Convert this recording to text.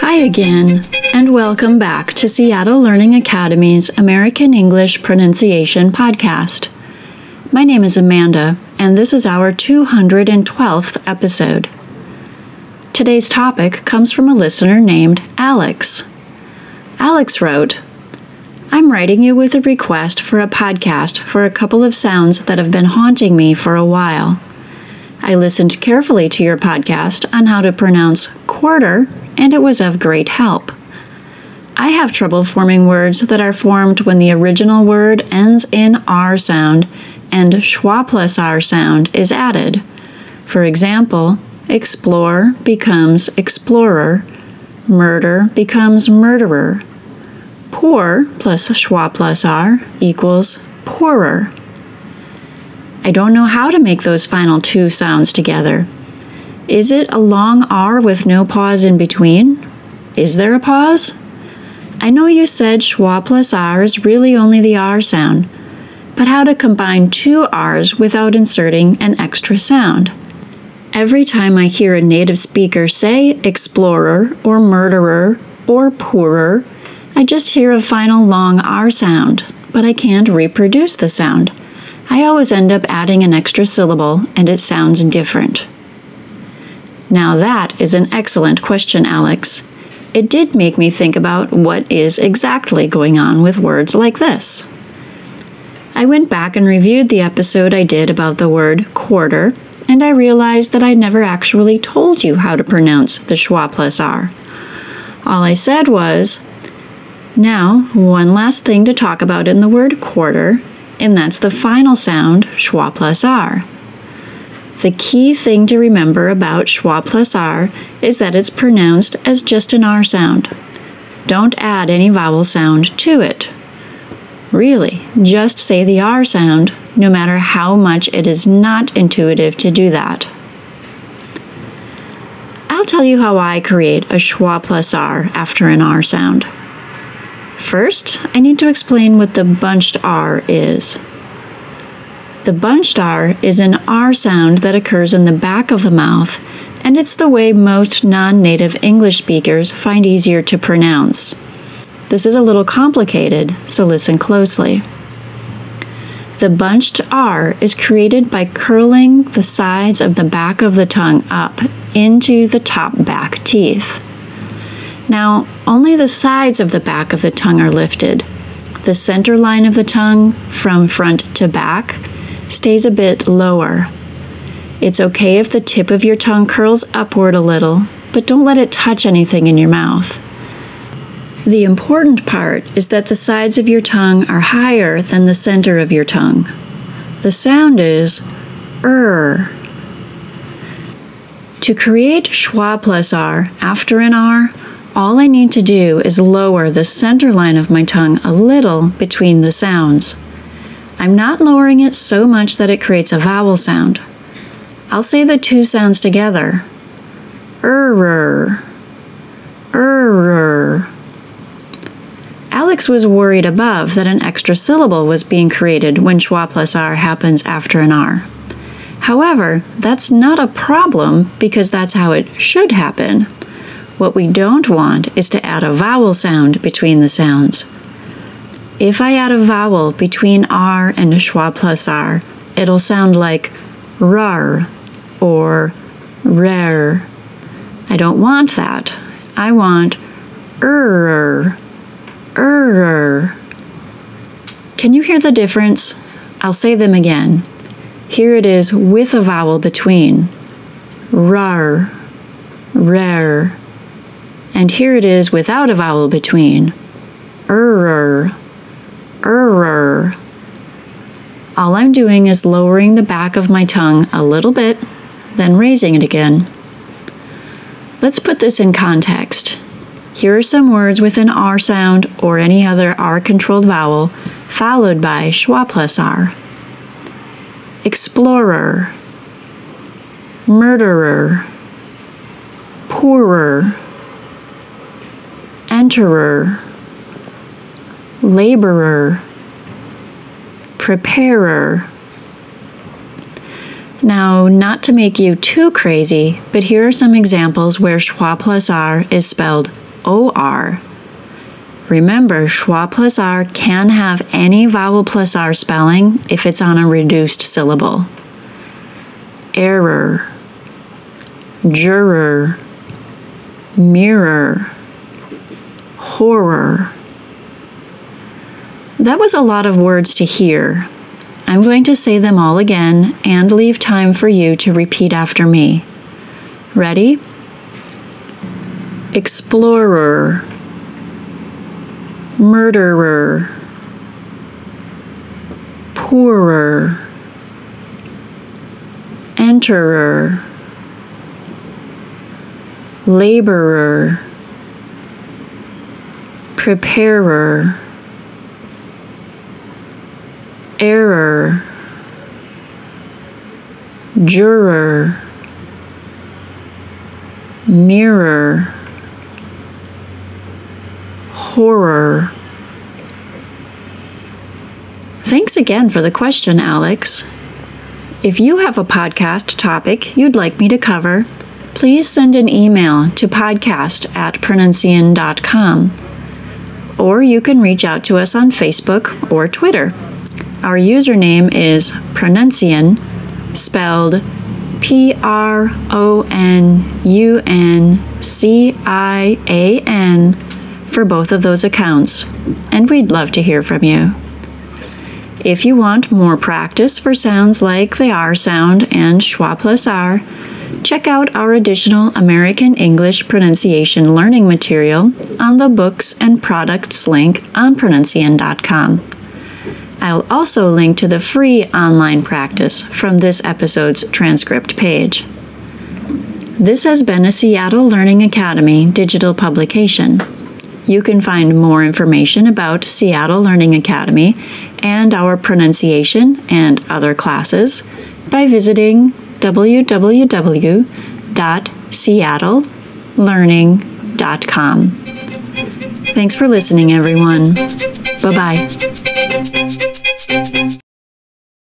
Hi again, and welcome back to Seattle Learning Academy's American English Pronunciation Podcast. My name is Amanda, and this is our 212th episode. Today's topic comes from a listener named Alex. Alex wrote, I'm writing you with a request for a podcast for a couple of sounds that have been haunting me for a while. I listened carefully to your podcast on how to pronounce quarter, and it was of great help. I have trouble forming words that are formed when the original word ends in R sound and schwa plus R sound is added. For example, explore becomes explorer, murder becomes murderer. Poor plus schwa plus R equals poorer. I don't know how to make those final two sounds together. Is it a long R with no pause in between? Is there a pause? I know you said schwa plus R is really only the R sound, but how to combine two R's without inserting an extra sound? Every time I hear a native speaker say explorer or murderer or poorer, I just hear a final long R sound, but I can't reproduce the sound. I always end up adding an extra syllable and it sounds different. Now, that is an excellent question, Alex. It did make me think about what is exactly going on with words like this. I went back and reviewed the episode I did about the word quarter, and I realized that I never actually told you how to pronounce the schwa plus r. All I said was, now, one last thing to talk about in the word quarter and that's the final sound, schwa plus r. The key thing to remember about schwa plus r is that it's pronounced as just an r sound. Don't add any vowel sound to it. Really, just say the r sound, no matter how much it is not intuitive to do that. I'll tell you how I create a schwa plus r after an r sound. First, I need to explain what the bunched R is. The bunched R is an R sound that occurs in the back of the mouth, and it's the way most non native English speakers find easier to pronounce. This is a little complicated, so listen closely. The bunched R is created by curling the sides of the back of the tongue up into the top back teeth. Now, only the sides of the back of the tongue are lifted. The center line of the tongue, from front to back, stays a bit lower. It's okay if the tip of your tongue curls upward a little, but don't let it touch anything in your mouth. The important part is that the sides of your tongue are higher than the center of your tongue. The sound is er. To create schwa plus r after an r, all I need to do is lower the center line of my tongue a little between the sounds. I'm not lowering it so much that it creates a vowel sound. I'll say the two sounds together. Error. Error. Alex was worried above that an extra syllable was being created when schwa plus r happens after an r. However, that's not a problem because that's how it should happen. What we don't want is to add a vowel sound between the sounds. If I add a vowel between R and schwa plus R, it'll sound like rar or rare. I don't want that. I want er, er. Can you hear the difference? I'll say them again. Here it is with a vowel between. Rar, rare and here it is without a vowel between. Error, error. All I'm doing is lowering the back of my tongue a little bit, then raising it again. Let's put this in context. Here are some words with an R sound or any other R controlled vowel, followed by schwa plus R. Explorer, murderer, poorer enterer, laborer, preparer. Now, not to make you too crazy, but here are some examples where schwa plus r is spelled OR. Remember, schwa plus r can have any vowel plus r spelling if it's on a reduced syllable. Error, juror, mirror, horror. That was a lot of words to hear, I'm going to say them all again and leave time for you to repeat after me. Ready? Explorer, murderer, poorer, enterer, laborer, preparer error, juror, mirror, horror. Thanks again for the question, Alex. If you have a podcast topic you'd like me to cover, please send an email to podcast at pronuncian.com or you can reach out to us on Facebook or Twitter. Our username is Pronuncian, spelled P R O N U N C I A N for both of those accounts, and we'd love to hear from you. If you want more practice for sounds like the R sound and schwa plus R, check out our additional American English pronunciation learning material on the Books and Products link on pronuncian.com. I'll also link to the free online practice from this episode's transcript page. This has been a Seattle Learning Academy digital publication. You can find more information about Seattle Learning Academy and our pronunciation and other classes by visiting www.seattlelearning.com. Thanks for listening, everyone. Bye bye.